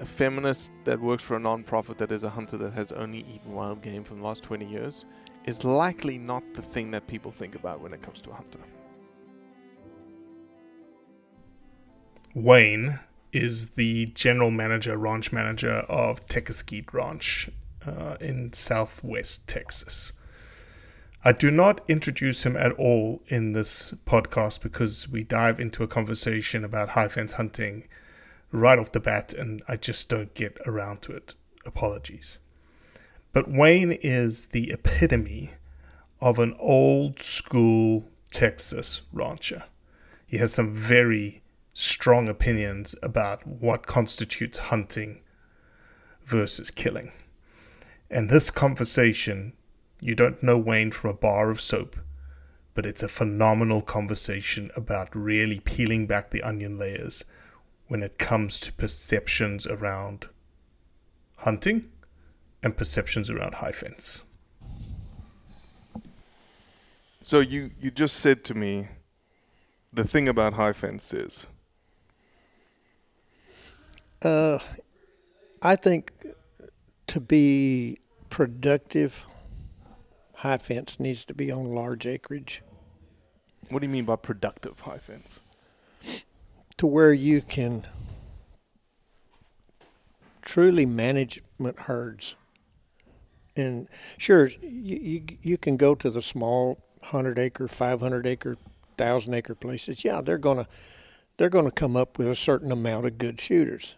a feminist that works for a non-profit that is a hunter that has only eaten wild game for the last 20 years is likely not the thing that people think about when it comes to a hunter. Wayne is the general manager, ranch manager of Tequesquite Ranch uh, in southwest Texas. I do not introduce him at all in this podcast because we dive into a conversation about high fence hunting right off the bat and I just don't get around to it. Apologies. But Wayne is the epitome of an old school Texas rancher. He has some very strong opinions about what constitutes hunting versus killing. And this conversation, you don't know Wayne from a bar of soap, but it's a phenomenal conversation about really peeling back the onion layers when it comes to perceptions around hunting and perceptions around high fence. So you you just said to me the thing about high fence is Uh, I think to be productive, high fence needs to be on large acreage what do you mean by productive high fence? To where you can truly management herds. And sure, you, you you can go to the small hundred acre, five hundred acre, thousand acre places. Yeah, they're gonna they're gonna come up with a certain amount of good shooters.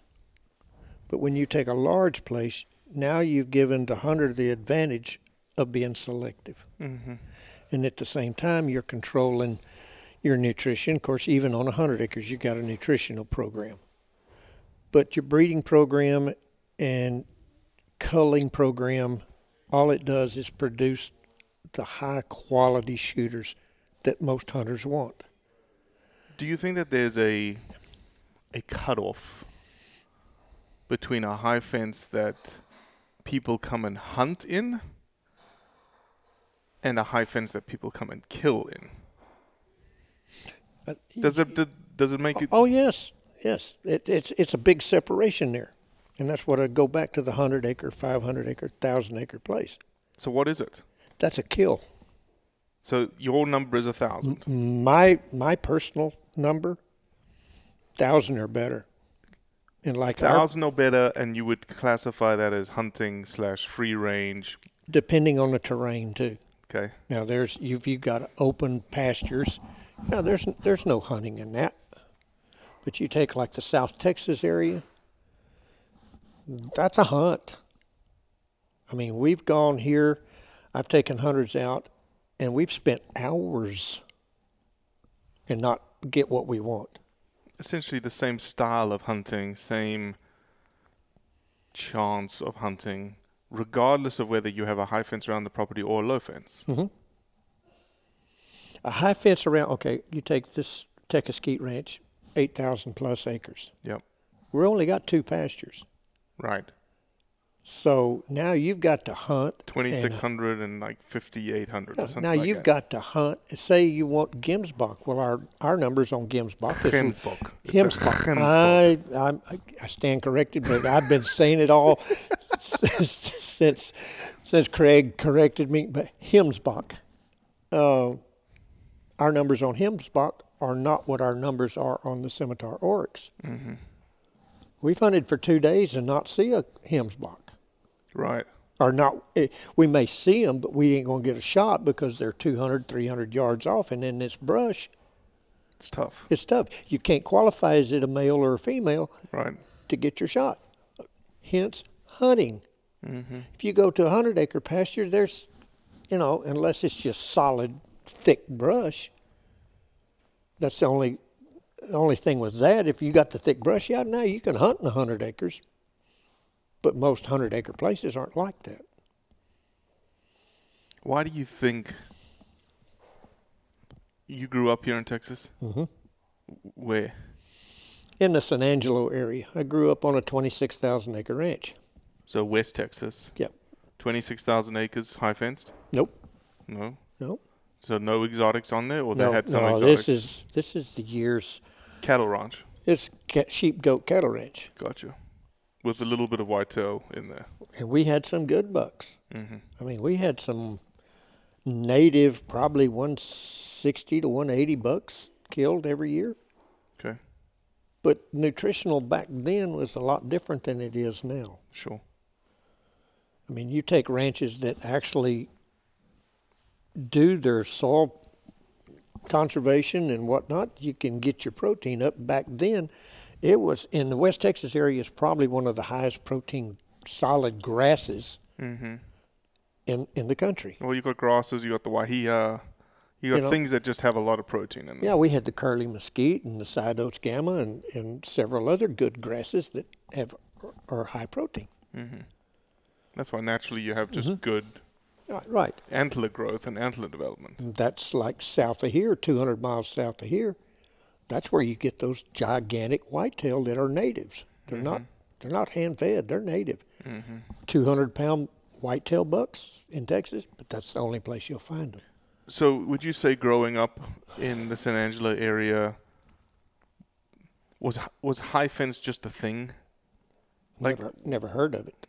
But when you take a large place, now you've given the hunter the advantage of being selective. Mm-hmm. And at the same time, you're controlling your nutrition. Of course, even on 100 acres, you've got a nutritional program. But your breeding program and culling program, all it does is produce the high quality shooters that most hunters want. Do you think that there's a a cutoff between a high fence that people come and hunt in and a high fence that people come and kill in? Does it does it make oh, it Oh yes, yes. It, it's it's a big separation there, and that's what I go back to the hundred acre, five hundred acre, thousand acre place. So what is it? that's a kill. So your number is a thousand. My my personal number, thousand or better. And like our, Thousand or better, and you would classify that as hunting slash free range. depending on the terrain too. Okay. Now there's if you've got open pastures, now there's there's no hunting in that. But you take like the South Texas area, that's a hunt. I mean, we've gone here, I've taken hunters out, and we've spent hours and not get what we want. Essentially the same style of hunting, same chance of hunting, regardless of whether you have a high fence around the property or a low fence. Mm-hmm. A high fence around. Okay, you take this Tequesquite Ranch, eight thousand plus acres. Yep. We only got two pastures. Right. So now you've got to hunt. Twenty six hundred and like fifty eight hundred or something. Now like you've that. got to hunt. Say you want Gimsbach. Well, our our numbers on Gimsbach is Gimsbach. It's a Gimsbach. I, I I stand corrected, but I've been saying it all since since since Craig corrected me. But Himsbach, uh, our numbers on Himsbach are not what our numbers are on the Scimitar Oryx. Mm-hmm. We've hunted for two days and not see a Himsbach Right. or not eh, we may see them but we ain't going to get a shot because they're 200 300 yards off and in this brush It's tough. it's tough you can't qualify is it a male or a female Right. to get your shot hence hunting Mm-hmm. if you go to a 100 acre pasture there's you know unless it's just solid thick brush that's the only the only thing with that if you got the thick brush yeah now you can hunt in a 100 acres but most 100 acre places aren't like that Why do you think you grew up here in Texas? mm-hmm. Where? in the San Angelo area. I grew up on a 26,000 acre ranch. So West Texas. Yep. Twenty six thousand acres, high fenced. Nope. No. No. So no exotics on there, or they no, had some no, exotics. this is this is the year's. cattle ranch. It's ca- sheep, goat, cattle ranch, Gotcha. With a little bit of whitetail in there. and we had some good bucks. Mm-hmm. I mean, we had some native, probably 160 to 180 bucks killed every year. Okay. But nutritional back then was a lot different than it is now. Sure. I mean, you take ranches that actually do their soil conservation and whatnot, you can get your protein up. Back then, it was in the West Texas area is probably one of the highest protein solid grasses Mm-hmm. in in the country. Well, you got grasses, you got the wahia, you got You know- things that just have a lot of protein in them. Yeah, we had the curly mesquite and the side oats grama and, and several other good grasses that have are high protein. Mm-hmm. That's why naturally you have just Mhm. good Right, right. antler growth and antler development. That's like south of here, 200 miles south of here. That's where you get those gigantic whitetail that are natives. They're not they're not hand fed. They're native. Mm-hmm. 200 pound whitetail bucks in Texas, but that's the only place you'll find them. So, would you say growing up in the San Angelo area was was high fence just a thing? Like- never never heard of it.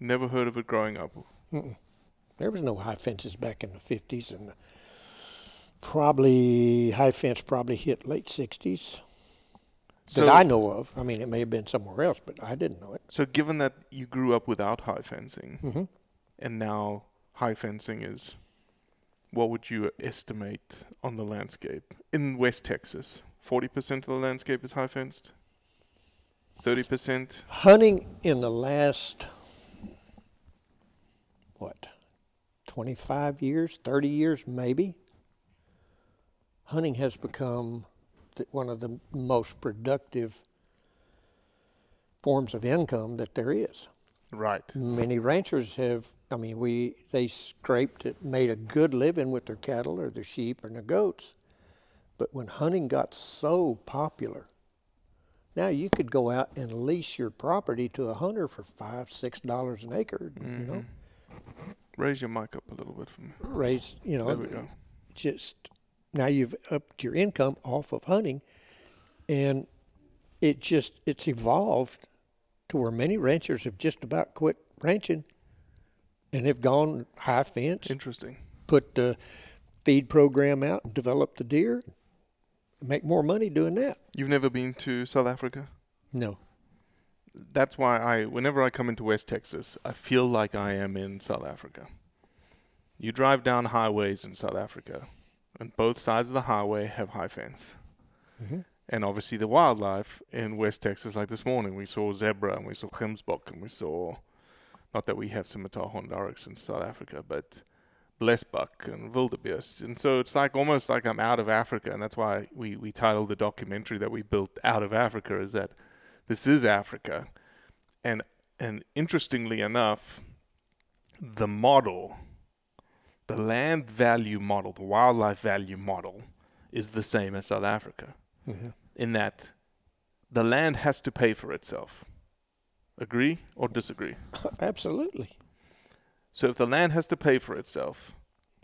Never heard of it growing up. Mm-mm. There was no high fences back in the 50s and probably high fence probably hit late 60s. So- that I know of. I mean, it may have been somewhere else, but I didn't know it. So, given that you grew up without high fencing, Mhm. and now high fencing is, what would you estimate on the landscape in West Texas? Forty percent of the landscape is high fenced. Thirty percent. Hunting in the last, what, 25 years, 30 years, maybe, hunting has become one of the most productive forms of income that there is. Right. Many ranchers have, I mean, we they scraped it, made a good living with their cattle or their sheep or their goats. But when hunting got so popular, now you could go out and lease your property to a hunter for five, six dollars an acre. You know, Mm-hmm. Raise your mic up a little bit for me. raise, you know, There we go. just now you've upped your income off of hunting, and it just it's evolved to where many ranchers have just about quit ranching and have gone high fence, Interesting. put the feed program out, and develop the deer, make more money doing that. You've never been to South Africa? No, That's why I, whenever I come into West Texas, I feel like I am in South Africa. You drive down highways in South Africa, and both sides of the highway have high fence. Mhm. And obviously, the wildlife in West Texas, like this morning, we saw zebra and we saw gemsbok and we saw, not that we have scimitar horned oryx in South Africa, but blesbuck and wildebeest. And so it's like almost like I'm out of Africa. And that's why we, we titled the documentary that we built Out of Africa is that this is Africa. And, and interestingly enough, the model, the land value model, the wildlife value model, is the same as South Africa Mhm. in that the land has to pay for itself. Agree or disagree? absolutely. So if the land has to pay for itself,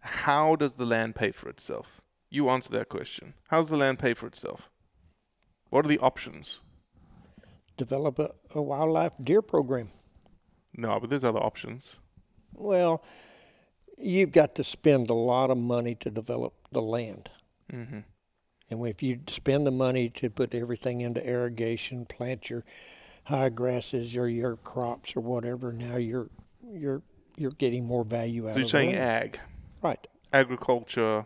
how does the land pay for itself? You answer that question. How does the land pay for itself? What are the options? Develop a, a wildlife deer program. No, but there's other options. Well, you've got to spend a lot of money to develop the land. Mm-hmm. And if you spend the money to put everything into irrigation, plant your high grasses or your crops or whatever, now you're you're you're getting more value out So you're saying land. ag, Right. agriculture,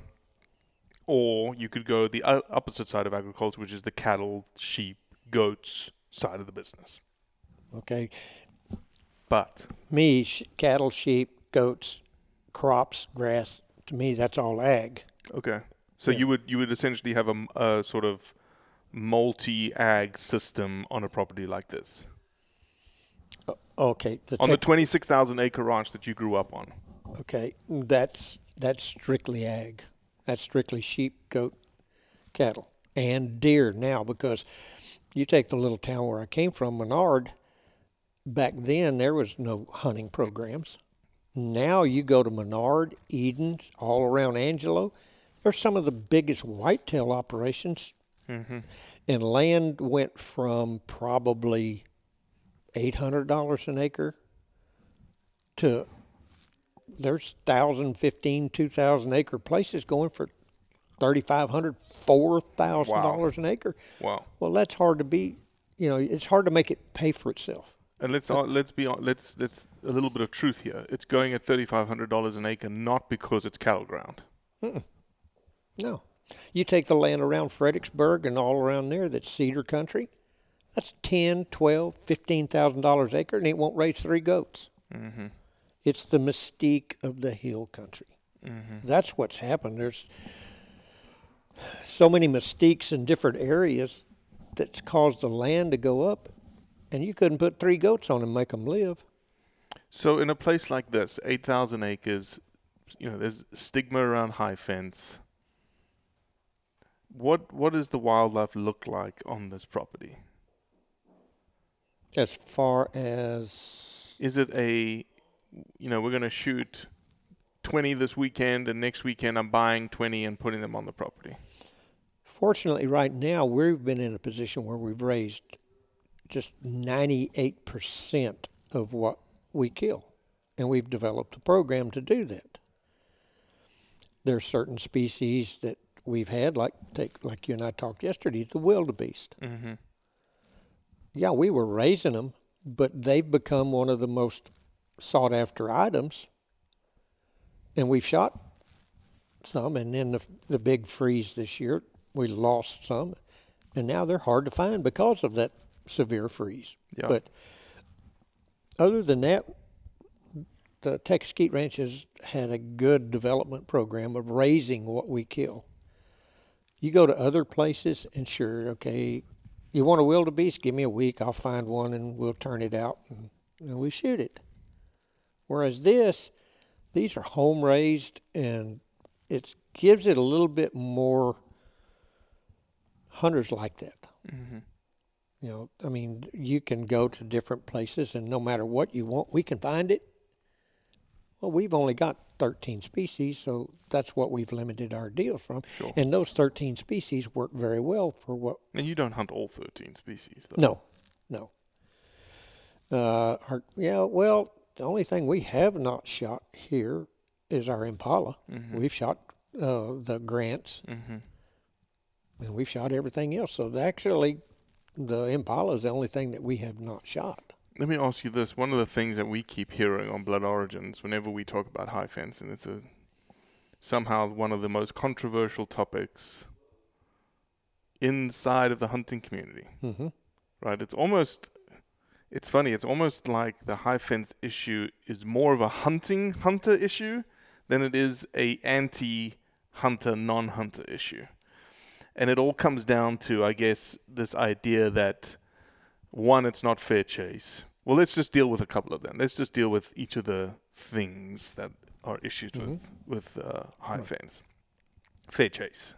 or you could go the opposite side of agriculture, which is the cattle, sheep, goats side of the business. Okay. But Me, sh- cattle, sheep, goats, crops, grass. To me, that's all ag. Okay. So Yeah. you would you would essentially have a, a sort of multi ag system on a property like this Okay. The on the twenty six thousand acre ranch that you grew up on. Okay, that's that's strictly ag. That's strictly sheep, goat, cattle, and deer now because you take the little town where I came from, Menard. Back then, there was no hunting programs. Now you go to Menard, Eden, all around Angelo. There's some of the biggest whitetail operations, Mm-hmm. and land went from probably eight hundred dollars an acre to there's thousand, fifteen, two thousand acre places going for thirty five hundred, four thousand dollars an acre. Wow. Well, that's hard to be. You know, it's hard to make it pay for itself. And let's uh, let's be on, let's let's a little bit of truth here. It's going at thirty five hundred dollars an acre, not because it's cattle ground. Mm-mm. No, you take the land around Fredericksburg and all around there that's cedar country. That's ten, twelve, fifteen thousand dollars an acre, and it won't raise three goats. Mm-hmm. It's the mystique of the hill country. Mm-hmm. That's what's happened. There's so many mystiques in different areas that's caused the land to go up, and you couldn't put three goats on and make them live. So in a place like this, eight thousand acres, you know, there's stigma around high fence. What what does the wildlife look like on this property? As far as Is it a, you know, we're going to shoot twenty this weekend, and next weekend I'm buying twenty and putting them on the property. Fortunately, right now, we've been in a position where we've raised just 98% of what we kill. And we've developed a program to do that. There are certain species that we've had, like take like you and I talked yesterday, the wildebeest. Mm-hmm. Yeah, we were raising them, but they've become one of the most sought after items. And we've shot some, and then the, the big freeze this year, we lost some, and now they're hard to find because of that severe freeze. Yeah. But other than that, the Tequesquite Ranch has had a good development program of raising what we kill. You go to other places, and sure, okay, you want a wildebeest? Give me a week. I'll find one, and we'll turn it out, and, and we shoot it. Whereas this, these are home raised, and it gives it a little bit more. Hunters like that. Mm-hmm. You know, I mean, you can go to different places, and no matter what you want, we can find it. Well, we've only got 13 species, so that's what we've limited our deals from. Sure. And those 13 species work very well for what. And you don't hunt all thirteen species, though. No, no. Uh, our, yeah, well, The only thing we have not shot here is our Impala. Mm-hmm. We've shot uh, the Grants, Mhm. And we've shot everything else. So actually, the Impala is the only thing that we have not shot. Let me ask you this: one of the things that we keep hearing on Blood Origins, whenever we talk about high fence, and it's a somehow one of the most controversial topics inside of the hunting community. Mhm. Right? It's almost it's funny, it's almost like the high fence issue is more of a hunting hunter issue than it is a anti hunter non hunter issue. And it all comes down to I guess this idea that one, it's not fair chase. Well, let's just deal with a couple of them. Let's just deal with each of the things that are issues with with uh, high fence. Fair chase.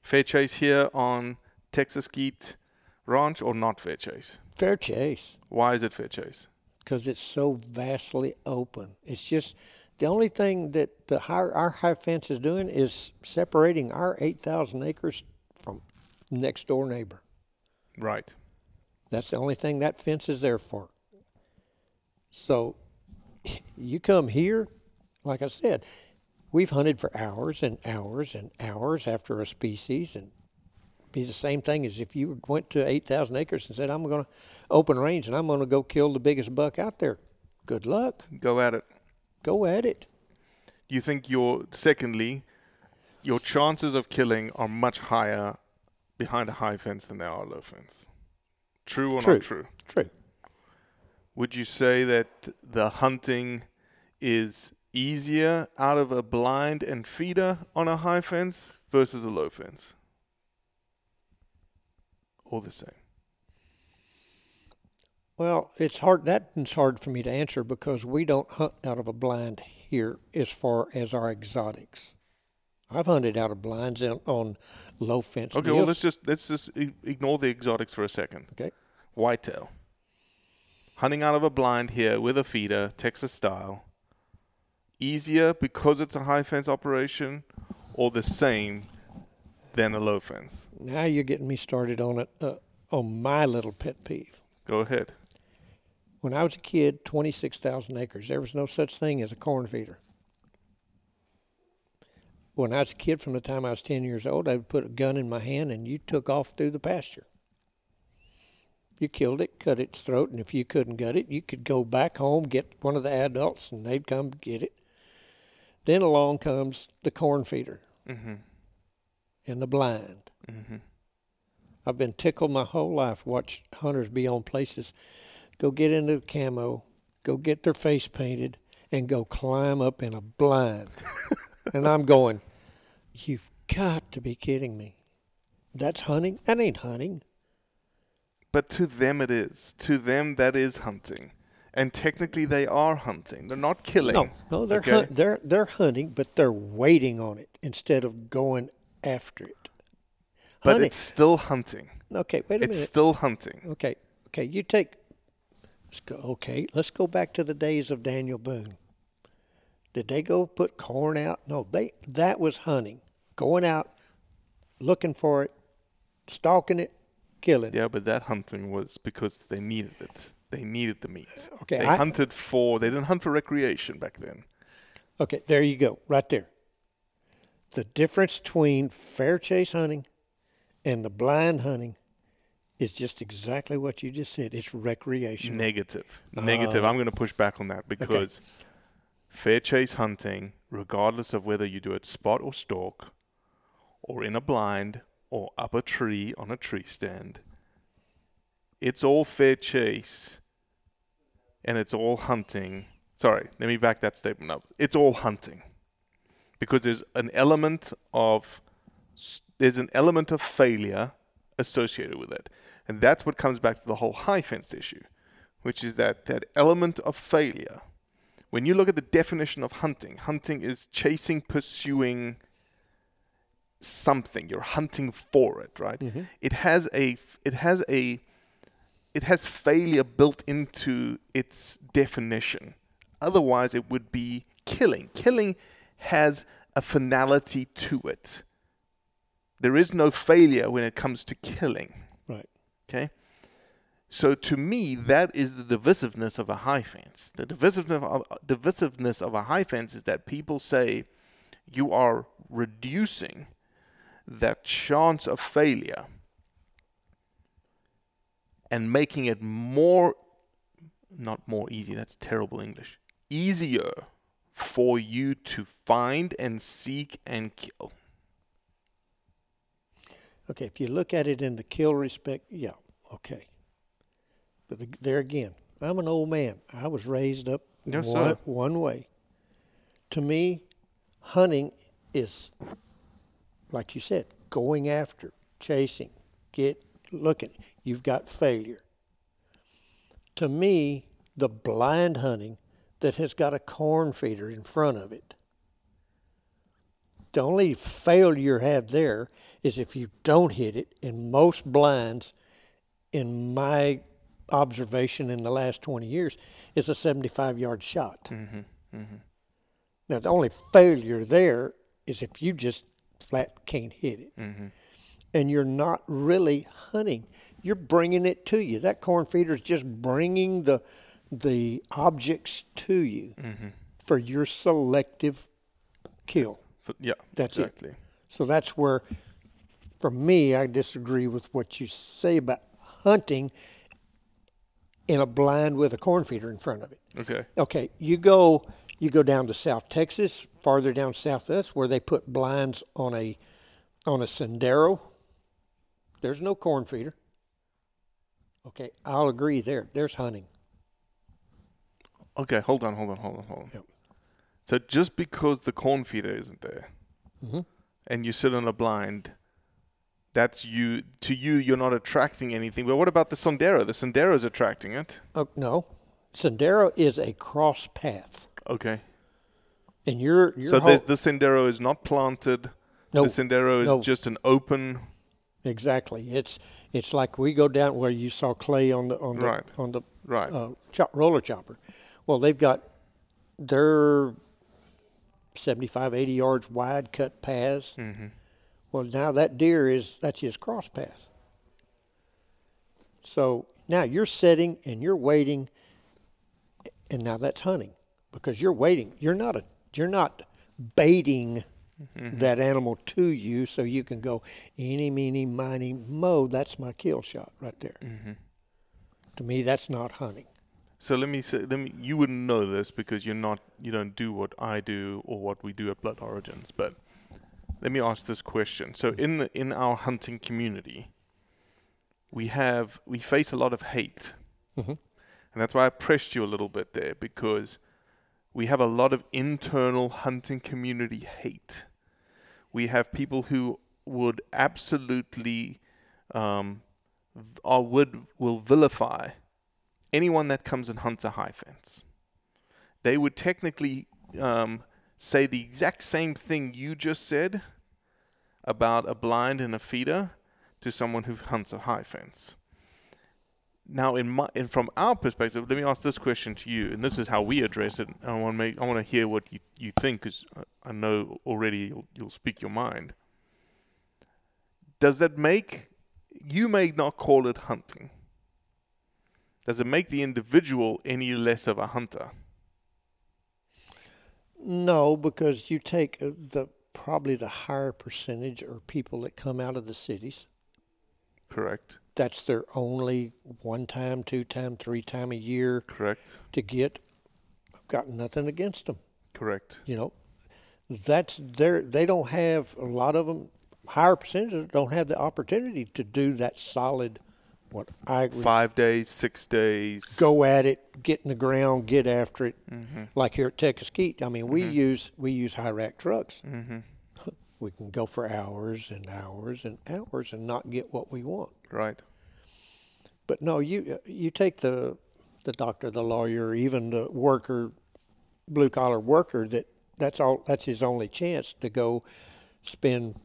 Fair chase here on Tequesquite Ranch or not fair chase? Fair chase. Why is it fair chase? because it's so vastly open. It's just the only thing that the high, our high fence is doing is separating our 8,000 acres from next door neighbor. Right. That's the only thing that fence is there for. So you come here, like I said, we've hunted for hours and hours and hours after a species and be the same thing as if you went to 8,000 acres and said, I'm going to open range and I'm going to go kill the biggest buck out there. Good luck. Go at it. Go at it. Do you think your secondly, your chances of killing are much higher behind a high fence than they are a low fence? True or True. not true? True. Would you say that the hunting is easier out of a blind and feeder on a high fence versus a low fence? All the same? Well, it's hard. That's hard for me to answer because we don't hunt out of a blind here as far as our exotics. I've hunted out of blinds on, on low fence. Okay, well let's just let's just ignore the exotics for a second. Okay. Whitetail. Hunting out of a blind here with a feeder, Texas style. Easier because it's a high fence operation, or the same than a low fence. Now you're getting me started on it uh, on my little pet peeve. Go ahead. When I was a kid, 26,000 acres, there was no such thing as a corn feeder. When I was a kid, from the time I was 10 years old, I would put a gun in my hand and you took off through the pasture. You killed it, cut its throat, and if you couldn't gut it, you could go back home, get one of the adults, and they'd come get it. Then along comes the corn feeder Mm-hmm. and the blind. Mm-hmm. I've been tickled my whole life. Watch hunters be on places, go get into the camo, go get their face painted, and go climb up in a blind. and I'm going, you've got to be kidding me. That's hunting. That ain't hunting. But to them it is. To them that is hunting. And technically they are hunting. They're not killing. No, no, they're okay? hunt, they're they're hunting, but they're waiting on it instead of going after it. But Hunting- it's still hunting. okay. Wait a It's minute. It's still hunting. Okay, okay. You take. Let's go. Okay, let's go back to the days of Daniel Boone. Did they go put corn out? No, they. That was hunting, going out, looking for it, stalking it, killing. Yeah, but that hunting was because they needed it. They needed the meat. Okay, They I- hunted for. They didn't hunt for recreation back then. Okay, there you go, right there. The difference between fair chase hunting and the blind hunting is just exactly what you just said. It's recreation. Negative. Negative. Ah. I'm going to push back on that because fair chase hunting, regardless of whether you do it spot or stalk, or in a blind, or up a tree on a tree stand, it's all fair chase and it's all hunting. Sorry, let me back that statement up. It's all hunting because there's an element of there's an element of failure associated with it. And that's what comes back to the whole high fence issue, which is that that element of failure. When you look at the definition of hunting, hunting is chasing, pursuing something. You're hunting for it, right? Mm-hmm. It has a it has a it has failure built into its definition. Otherwise, it would be killing. Killing has a finality to it. There is no failure when it comes to killing. Okay? So to me, that is the divisiveness of a high fence. The divisiveness of, divisiveness of a high fence is that people say you are reducing that chance of failure and making it more, not more easy, that's terrible English, easier for you to find and seek and kill. Okay, if you look at it in the kill respect, yeah, okay. But the, there again, I'm an old man. I was raised up Yes, one, one way. To me, hunting is, like you said, going after, chasing, get looking. You've got failure. To me, the blind hunting that has got a corn feeder in front of it. The only failure you have there is if you don't hit it. In most blinds, in my observation in the last 20 years, is a 75 yard shot. Mm-hmm, mm-hmm. Now, the only failure there is if you just flat can't hit it. Mm-hmm. And you're not really hunting. You're bringing it to you. That corn feeder is just bringing the, the objects to you for your selective kill. Yeah, That's exactly. it. So that's where, for me, I disagree with what you say about hunting in a blind with a corn feeder in front of it. Okay. Okay, you go you go down to South Texas, farther down south that's where they put blinds on a on a sendero. There's no corn feeder. Okay, I'll agree there. There's hunting. Okay, hold on, hold on, hold on, hold on. Yep. So just because the corn feeder isn't there, Mhm. and you sit on a blind, that's you. To you, you're not attracting anything. But what about the Sondero? The Sondero is attracting it. Oh, no, sendero is a cross path, Okay. and you're, you're so there's, the Sendero is not planted. No, the Sendero is no. just an open. Exactly. It's it's like we go down where you saw Clay on the on the Right. on the Right. uh, chop, roller chopper. Well, they've got their 75, 80 yards wide cut paths. Mm-hmm. Well, now that deer is that's his cross path. So now you're sitting and you're waiting, and now that's hunting because you're waiting. You're not a you're not baiting that animal to you so you can go eeny meeny miny mo. That's my kill shot right there. To me, that's not hunting. So let me say, let me. You wouldn't know this because you're not. You don't do what I do or what we do at Blood Origins. But let me ask this question. So in the, in our hunting community, we have we face a lot of hate, Mhm. and that's why I pressed you a little bit there because we have a lot of internal hunting community hate. We have people who would absolutely um, or would will vilify anyone that comes and hunts a high fence. They would technically um, say the exact same thing you just said about a blind and a feeder to someone who hunts a high fence. Now, in my and from our perspective, let me ask this question to you, and this is how we address it. I want to make I want to hear what you you think, because I know already you'll, you'll speak your mind. Does that make you may not call it hunting? Does it make the individual any less of a hunter? No, because you take uh, the probably the higher percentage are people that come out of the cities. Correct. That's their only one time, two time, three time a year Correct. to get. I've got nothing against them. Correct. You know, that's their. They don't have a lot of them. Higher percentages don't have the opportunity to do that solid. What I Five days, six days. go at it, get in the ground, get after it. Mm-hmm. Like here at Tequesquite, I mean, we use we use high rack trucks. Mm-hmm. We can go for hours and hours and hours and not get what we want. Right. But no, you you take the the doctor, the lawyer, even the worker, blue collar worker. That that's all. That's his only chance to go spend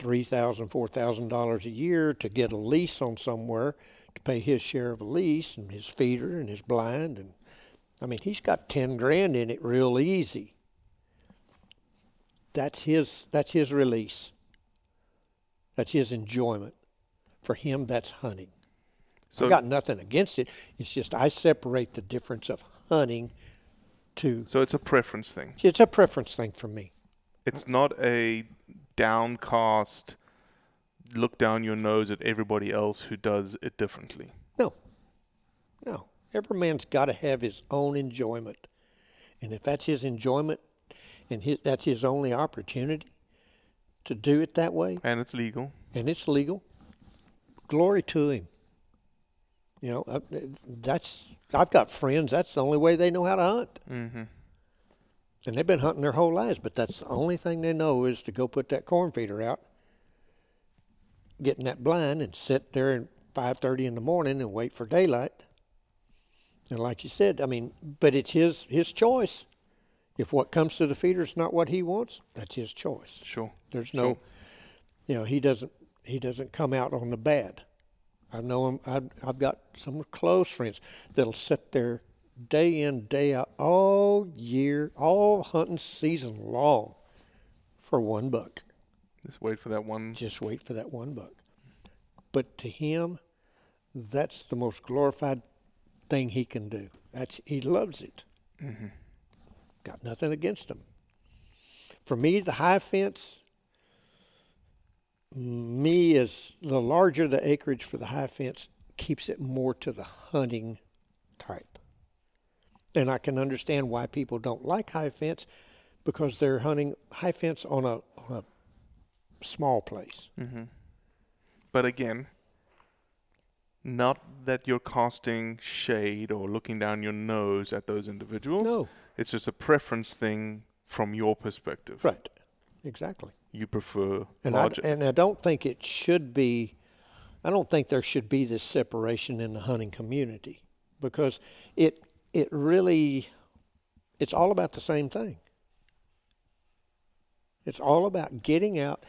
three thousand, four thousand dollars a year to get a lease on somewhere to pay his share of a lease and his feeder and his blind and I mean he's got ten grand in it real easy. That's his that's his release. That's his enjoyment. For him that's hunting. So- I got nothing against it. It's just I separate the difference of hunting to. So it's a preference thing. It's a preference thing for me. It's not a downcast look down your nose at everybody else who does it differently. No, no. Every man's got to have his own enjoyment, and if that's his enjoyment, and his, that's his only opportunity to do it that way, And it's legal. and it's legal, glory to him. You know, that's I've got friends. That's the only way they know how to hunt, Mm-hmm. And they've been hunting their whole lives. But that's the only thing they know is to go put that corn feeder out, get in that blind, and sit there at five thirty in the morning and wait for daylight. And like you said, I mean, but it's his his choice. If what comes to the feeder is not what he wants, that's his choice. Sure. There's no, Sure. you know, he doesn't he doesn't come out on the bad. I know him. I've, I've got some close friends that'll sit there day in day out all year, all hunting season long, for one buck. Just wait for that one. Just wait for that one buck. But to him, that's the most glorified thing he can do. That's he loves it. Mm-hmm. Got nothing against him. For me, the high fence, me is the larger the acreage for the high fence keeps it more to the hunting type. And I can understand why people don't like high fence because they're hunting high fence on a, on a small place. Mm-hmm. But again, not that you're casting shade or looking down your nose at those individuals. No. It's just a preference thing from your perspective. Right. Exactly. You prefer And I, and I don't think it should be, I don't think there should be this separation in the hunting community because it, it really, it's all about the same thing. It's all about getting out,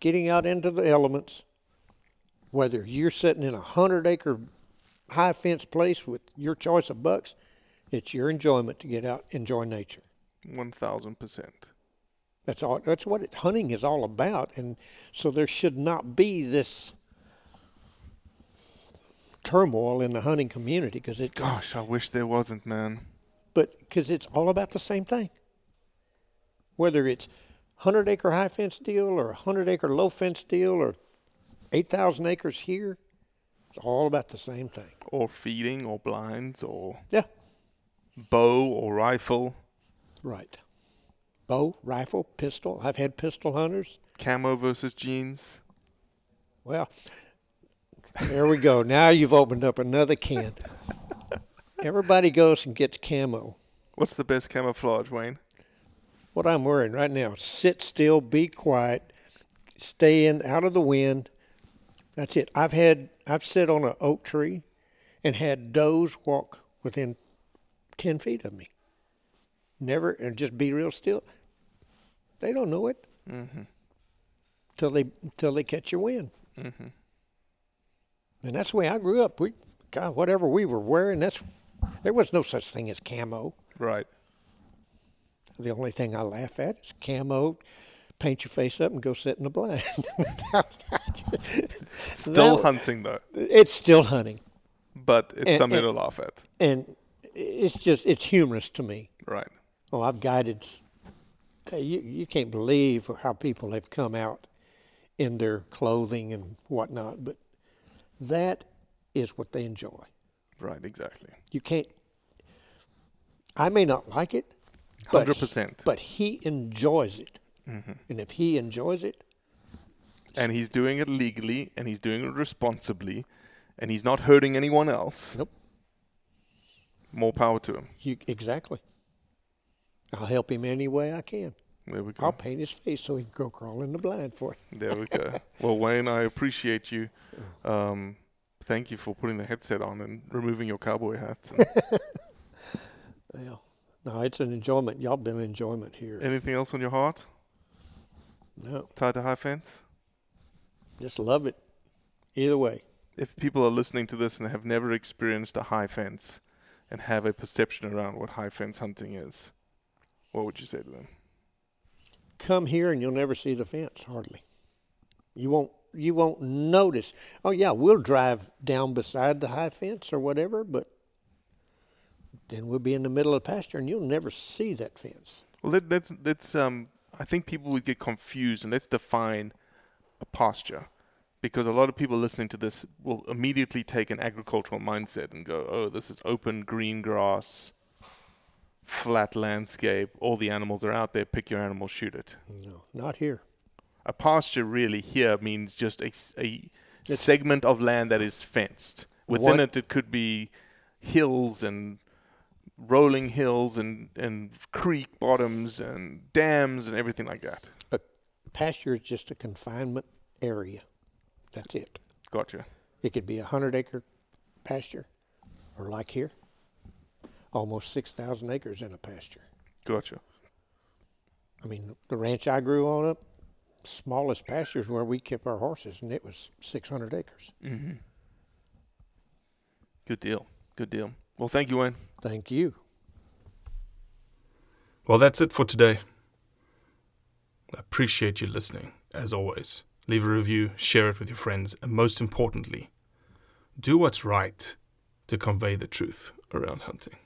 getting out into the elements, whether you're sitting in a hundred acre high fence place with your choice of bucks, it's your enjoyment to get out, enjoy nature. One thousand percent. That's all. That's what it, hunting is all about, and so there should not be this turmoil in the hunting community because it. Gosh, I wish there wasn't, man. But because it's all about the same thing. Whether it's hundred acre high fence deal or a hundred acre low fence deal or eight thousand acres here, it's all about the same thing. Or feeding, or blinds, or Yeah. bow or rifle, Right. Bow, rifle, pistol. I've had pistol hunters. camo versus jeans. Well, there we go. Now you've opened up another can. Everybody goes and gets camo. What's the best camouflage, Wayne? What I'm wearing right now, sit still, be quiet, stay in out of the wind. That's it. I've had I've sat on an oak tree and had does walk within ten feet of me. Never and just be real still. They don't know it Mm-hmm. till they till they catch your wind. Mm-hmm. And that's the way I grew up. We, God, whatever we were wearing, that's there was no such thing as camo. Right. The only thing I laugh at is camo. Paint your face up and go sit in the blind. Still That- hunting though, It's still hunting, but it's And- something and- to laugh at. and it's just it's humorous to me. Right. Oh, I've guided. You you can't believe how people have come out in their clothing and whatnot, but that is what they enjoy. Right. Exactly. You can't. I may not like it, but 100%. But he enjoys it, Mhm. and if he enjoys it, And he's doing it legally, and he's doing it responsibly, and he's not hurting anyone else. Nope. More power to him. you exactly. I'll help him any way I can. There we go. I'll paint his face so he can go crawl in the blind for it. There we go. well, Wayne, I appreciate you. Um, thank you for putting the headset on and removing your cowboy hat. Well, no, it's an enjoyment. Y'all been enjoyment here. Anything else on your heart? No, Tied to high fence? just love it. Either way, If people are listening to this and have never experienced a high fence and have a perception around what high fence hunting is, what would you say to them? Come here and you'll never see the fence hardly. You won't. you won't notice. Oh yeah, we'll drive down beside the high fence or whatever, but then we'll be in the middle of the pasture and you'll never see that fence. Well, let, let's let's um. I think people would get confused, and let's define a pasture, because a lot of people listening to this will immediately take an agricultural mindset and go, "Oh, this is open green grass, flat landscape. All the animals are out there. Pick your animal, shoot it." No, not here. A pasture really here means just a, a segment of land that is fenced. Within What- it, it could be hills and rolling hills and, and creek bottoms and dams and everything like that. A pasture is just a confinement area. That's it. Gotcha. It could be a hundred acre pasture, or like here, almost six thousand acres in a pasture. Gotcha. I mean, the ranch I grew on up, smallest pastures where we kept our horses, and it was six hundred acres. Mm-hmm. Good deal. Good deal. Well, thank you, Wayne. Thank you. Well, that's it for today. I appreciate you listening, as always. Leave a review, share it with your friends, and most importantly, do what's right to convey the truth around hunting.